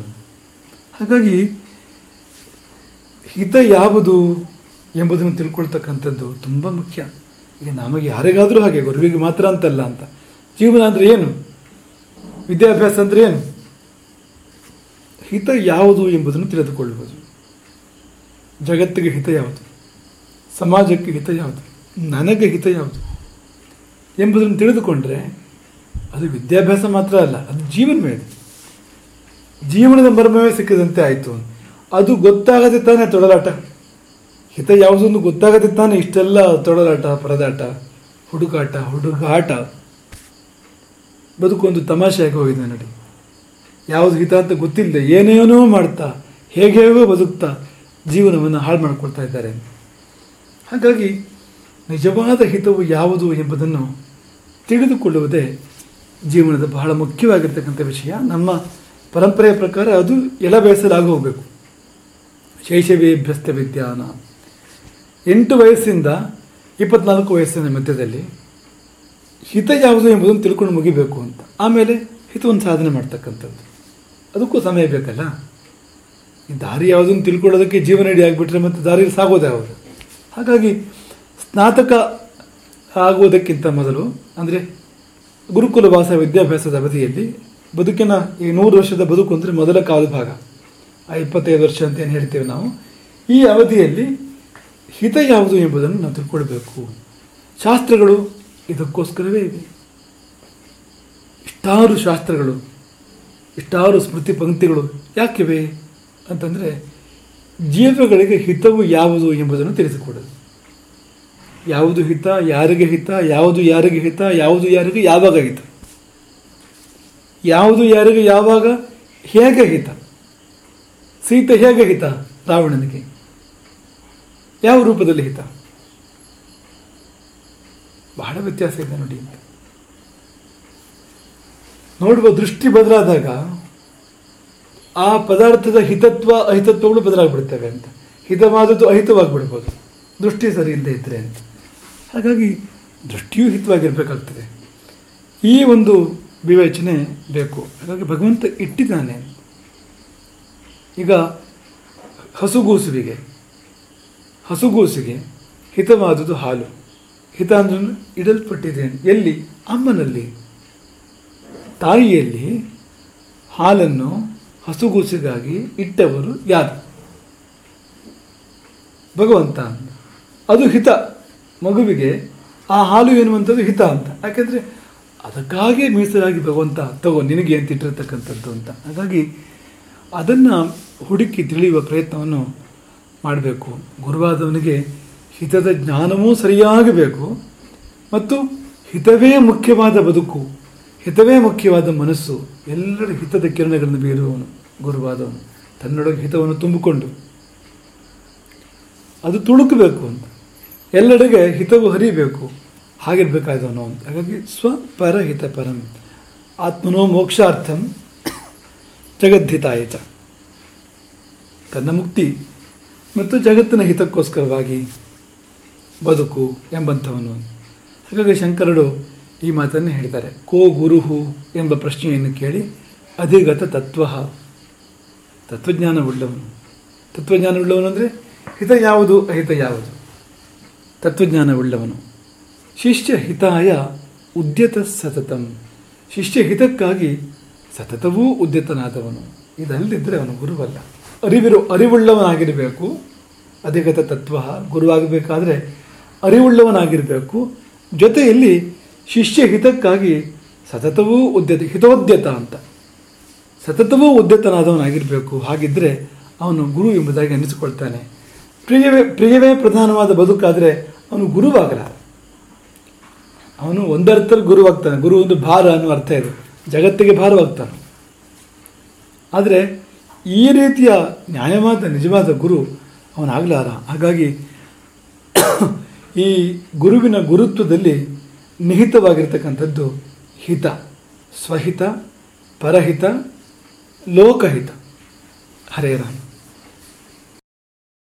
ಹಾಗಾಗಿ ಹಿತ ಯಾವುದು ಎಂಬುದನ್ನು ತಿಳ್ಕೊಳ್ತಕ್ಕಂಥದ್ದು ತುಂಬ ಮುಖ್ಯ. ಈಗ ನಮಗೆ ಯಾರಿಗಾದರೂ ಹಾಗೆ, ಗುರುವಿಗೆ ಮಾತ್ರ ಅಂತಲ್ಲ ಅಂತ. ಜೀವನ ಅಂದರೆ ಏನು? ವಿದ್ಯಾಭ್ಯಾಸ ಅಂದರೆ ಏನು? ಹಿತ ಯಾವುದು ಎಂಬುದನ್ನು ತಿಳಿದುಕೊಳ್ಳಬಹುದು ಜಗತ್ತಿಗೆ ಹಿತ ಯಾವುದು? ಸಮಾಜಕ್ಕೆ ಹಿತ ಯಾವುದು? ನನಗೆ ಹಿತ ಯಾವುದು? ಎಂಬುದನ್ನು ತಿಳಿದುಕೊಂಡ್ರೆ ಅದು ವಿದ್ಯಾಭ್ಯಾಸ ಮಾತ್ರ ಅಲ್ಲ, ಅದು ಜೀವನವೇ ಅದು. ಜೀವನದ ಮರ್ಮವೇ ಸಿಕ್ಕಿದಂತೆ ಆಯಿತು. ಅದು ಗೊತ್ತಾಗದೆ ತಾನೇ ತೊಡಲಾಟ. ಹಿತ ಯಾವುದೊಂದು ಗೊತ್ತಾಗದೆ ತಾನೇ ಇಷ್ಟೆಲ್ಲ ತೊಡಲಾಟ, ಪರದಾಟ, ಹುಡುಕಾಟ, ಹುಡುಗಾಟ. ಬದುಕೊಂದು ತಮಾಷೆಯಾಗಿ ಹೋಗಿದೆ ನಡಿ. ಯಾವುದು ಹಿತ ಅಂತ ಗೊತ್ತಿಲ್ಲದೆ ಏನೇನೋ ಮಾಡ್ತಾ, ಹೇಗೆ ಹೇಗೋ ಬದುಕ್ತಾ ಜೀವನವನ್ನು ಹಾಳು ಮಾಡಿಕೊಳ್ತಾ ಇದ್ದಾರೆ. ಹಾಗಾಗಿ ನಿಜವಾದ ಹಿತವು ಯಾವುದು ಎಂಬುದನ್ನು ತಿಳಿದುಕೊಳ್ಳುವುದೇ ಜೀವನದ ಬಹಳ ಮುಖ್ಯವಾಗಿರ್ತಕ್ಕಂಥ ವಿಷಯ. ನಮ್ಮ ಪರಂಪರೆಯ ಪ್ರಕಾರ ಅದು ಎಲ್ಲ ಬಯಸಲಾಗಿ ಹೋಗಬೇಕು ಶೈಶವೇಭ್ಯಸ್ತ ವಿದ್ಯಾನ. ಎಂಟು ವಯಸ್ಸಿಂದ ಇಪ್ಪತ್ನಾಲ್ಕು ವಯಸ್ಸಿನ ಮಧ್ಯದಲ್ಲಿ ಹಿತ ಯಾವುದು ಎಂಬುದನ್ನು ತಿಳ್ಕೊಂಡು ಮುಗಿಬೇಕು ಅಂತ. ಆಮೇಲೆ ಹಿತವನ್ನು ಸಾಧನೆ ಮಾಡ್ತಕ್ಕಂಥದ್ದು. ಅದಕ್ಕೂ ಸಮಯ ಬೇಕಲ್ಲ? ಈ ದಾರಿ ಯಾವುದನ್ನು ತಿಳ್ಕೊಳ್ಳೋದಕ್ಕೆ ಜೀವನ ಇಡೀ ಆಗಿಬಿಟ್ರೆ ಮತ್ತು ದಾರಿಯಲ್ಲಿ ಸಾಗೋದು ಯಾವುದು ಹಾಗಾಗಿ ಸ್ನಾತಕ ಆಗುವುದಕ್ಕಿಂತ ಮೊದಲು, ಅಂದರೆ ಗುರುಕುಲ ವಾಸ ವಿದ್ಯಾಭ್ಯಾಸದ ಅವಧಿಯಲ್ಲಿ ಬದುಕಿನ ಈ ನೂರು ವರ್ಷದ ಬದುಕು ಅಂದರೆ ಮೊದಲ ಕಾಲು ಭಾಗ. ಆ ಇಪ್ಪತ್ತೈದು ವರ್ಷ ಅಂತ ಏನು ಹೇಳ್ತೇವೆ ನಾವು? ಈ ಅವಧಿಯಲ್ಲಿ ಹಿತ ಯಾವುದು ಎಂಬುದನ್ನು ನಾವು ತಿಳ್ಕೊಳ್ಬೇಕು. ಶಾಸ್ತ್ರಗಳು ಇದಕ್ಕೋಸ್ಕರವೇ ಇಷ್ಟಾರು ಶಾಸ್ತ್ರಗಳು, ಇಷ್ಟಾರು ಸ್ಮೃತಿ ಪಂಕ್ತಿಗಳು ಯಾಕಿವೆ ಅಂತಂದರೆ ಜೀವಗಳಿಗೆ ಹಿತವು ಯಾವುದು ಎಂಬುದನ್ನು ತಿಳಿಸಿಕೊಡೋದು ಯಾವುದು ಹಿತ, ಯಾರಿಗೆ ಹಿತ, ಯಾವುದು ಯಾರಿಗೆ ಹಿತ, ಯಾವುದು ಯಾರಿಗೆ ಯಾವಾಗ ಹಿತ. ಯಾವುದು ಯಾರಿಗೆ ಯಾವಾಗ, ಹೇಗೆ ಹಿತ. ಸೀತೆ ಹೇಗೆ ಹಿತ ರಾವಣನಿಗೆ? ಯಾವ ರೂಪದಲ್ಲಿ ಹಿತ? ಬಹಳ ವ್ಯತ್ಯಾಸ ಇದೆ ನೋಡಿ ನೋಡುವ ದೃಷ್ಟಿ ಬದಲಾದಾಗ ಆ ಪದಾರ್ಥದ ಹಿತತ್ವ, ಅಹಿತತ್ವಗಳು ಬದಲಾಗ್ಬಿಡ್ತವೆ ಅಂತ. ಹಿತವಾದದ್ದು ಅಹಿತವಾಗಿಬಿಡ್ಬೋದು. ದೃಷ್ಟಿ ಸರಿ ಇಲ್ಲದೆ ಇದ್ದರೆ ಅಂತ. ಹಾಗಾಗಿ ದೃಷ್ಟಿಯೂ ಹಿತವಾಗಿರಬೇಕಾಗ್ತದೆ. ಈ ಒಂದು ವಿವೇಚನೆ ಬೇಕು. ಹಾಗಾಗಿ ಭಗವಂತ ಇಟ್ಟಿದ್ದಾನೆ. ಈಗ ಹಸುಗೂಸುವಿಗೆ, ಹಸುಗೂಸಿಗೆ ಹಿತವಾದದ್ದು ಹಾಲು. ಹಿತ ಇಡಲ್ಪಟ್ಟಿದ್ದೇನೆ. ಇಡಲ್ಪಟ್ಟಿದೆ ಎಲ್ಲಿ? ಅಮ್ಮನಲ್ಲಿ. ತಾಯಿಯಲ್ಲಿ ಹಾಲನ್ನು ಹಸುಗೂಸಿಗಾಗಿ ಇಟ್ಟವರು ಯಾರು? ಭಗವಂತ. ಅದು ಹಿತ. ಮಗುವಿಗೆ ಆ ಹಾಲು ಎನ್ನುವಂಥದ್ದು ಹಿತ ಅಂತ. ಯಾಕೆಂದರೆ ಅದಕ್ಕಾಗಿ ಮೀಸಲಾಗಿ ಭಗವಂತ, ತಗೋ, ನಿನಗೆ ಅಂತ ಇಟ್ಟಿರತಕ್ಕಂಥದ್ದು ಅಂತ. ಹಾಗಾಗಿ ಅದನ್ನು ಹುಡುಕಿ ತಿಳಿಯುವ ಪ್ರಯತ್ನವನ್ನು ಮಾಡಬೇಕು. ಗುರುವಾದವನಿಗೆ ಹಿತದ ಜ್ಞಾನವೂ ಸರಿಯಾಗಿ ಬೇಕು ಮತ್ತು ಹಿತವೇ ಮುಖ್ಯವಾದ ಬದುಕು, ಹಿತವೇ ಮುಖ್ಯವಾದ ಮನಸ್ಸು, ಎಲ್ಲರ ಹಿತದ ಕಿರಣಗಳನ್ನು ಬೀರುವವನು, ಗುರುವಾದವನು. ತನ್ನೊಳಗೆ ಹಿತವನ್ನು ತುಂಬಿಕೊಂಡು. ಅದು ತುಳುಕಬೇಕು ಅಂತ. ಎಲ್ಲೆಡೆಗೆ ಹಿತವು ಹರಿಬೇಕು, ಹಾಗಿರ್ಬೇಕಾದವನು ಅಂತ. ಹಾಗಾಗಿ ಸ್ವಪರ ಹಿತ ಪರಂ. ಆತ್ಮನೋ ಮೋಕ್ಷಾರ್ಥಂ ಜಗದ್ಧಿತಾಯಿತ ತನ್ನ ಮುಕ್ತಿ ಮತ್ತು ಜಗತ್ತಿನ ಹಿತಕ್ಕೋಸ್ಕರವಾಗಿ ಬದುಕು ಎಂಬಂಥವನು ಹಾಗಾಗಿ ಶಂಕರರು ಈ ಮಾತನ್ನು ಹೇಳ್ತಾರೆ. ಕೋ ಗುರುಹು ಎಂಬ ಪ್ರಶ್ನೆಯನ್ನು ಕೇಳಿ, ಅಧಿಗತ ತತ್ವ. ತತ್ವಜ್ಞಾನವುಳ್ಳವನು. ತತ್ವಜ್ಞಾನವುಳ್ಳವನು ಅಂದರೆ ಹಿತ ಯಾವುದು, ಅಹಿತ ಯಾವುದು? ತತ್ವಜ್ಞಾನವುಳ್ಳವನು. ಶಿಷ್ಯ ಹಿತಾಯ ಉದ್ಯತ ಸತತಂ. ಶಿಷ್ಯ ಹಿತಕ್ಕಾಗಿ ಸತತವೂ ಉದ್ಯತನಾದವನು. ಇದಲ್ಲದಿದ್ದರೆ ಅವನು ಗುರುವಲ್ಲ. ಅರಿವಿರು ಅರಿವುಳ್ಳವನಾಗಿರಬೇಕು. ಅಧಿಗತ ತತ್ವ ಗುರುವಾಗಬೇಕಾದ್ರೆ ಅರಿವುಳ್ಳವನಾಗಿರಬೇಕು. ಜೊತೆಯಲ್ಲಿ ಶಿಷ್ಯ ಹಿತಕ್ಕಾಗಿ ಸತತವೂ ಉದ್ಯತ, ಹಿತೋದ್ಯತ ಅಂತ. ಸತತವೂ ಉದ್ಯತನಾದವನಾಗಿರಬೇಕು. ಹಾಗಿದ್ದರೆ ಅವನು ಗುರು ಎಂಬುದಾಗಿ ಅನ್ನಿಸಿಕೊಳ್ತಾನೆ. ಪ್ರಿಯವೇ ಪ್ರಿಯವೇ ಪ್ರಧಾನವಾದ ಬದುಕಾದರೆ ಅವನು ಗುರುವಾಗಲ್ಲ. ಅವನು ಒಂದರ್ಥದಲ್ಲಿ ಗುರುವಾಗ್ತಾನೆ. ಗುರು ಒಂದು ಭಾರ ಅನ್ನೋ ಅರ್ಥ ಇದೆ. ಜಗತ್ತಿಗೆ ಭಾರವಾಗ್ತಾನೆ. ಆದರೆ ಈ ರೀತಿಯ ನ್ಯಾಯವಾದ, ನಿಜವಾದ ಗುರು ಅವನಾಗಲಾರ. ಹಾಗಾಗಿ ಈ ಗುರುವಿನ ಗುರುತ್ವದಲ್ಲಿ ನಿಹಿತವಾಗಿರ್ತಕ್ಕಂಥದ್ದು ಹಿತ. ಸ್ವಹಿತ ಪರಹಿತ ಲೋಕಹಿತ. ಹರೇ ರಾಮ.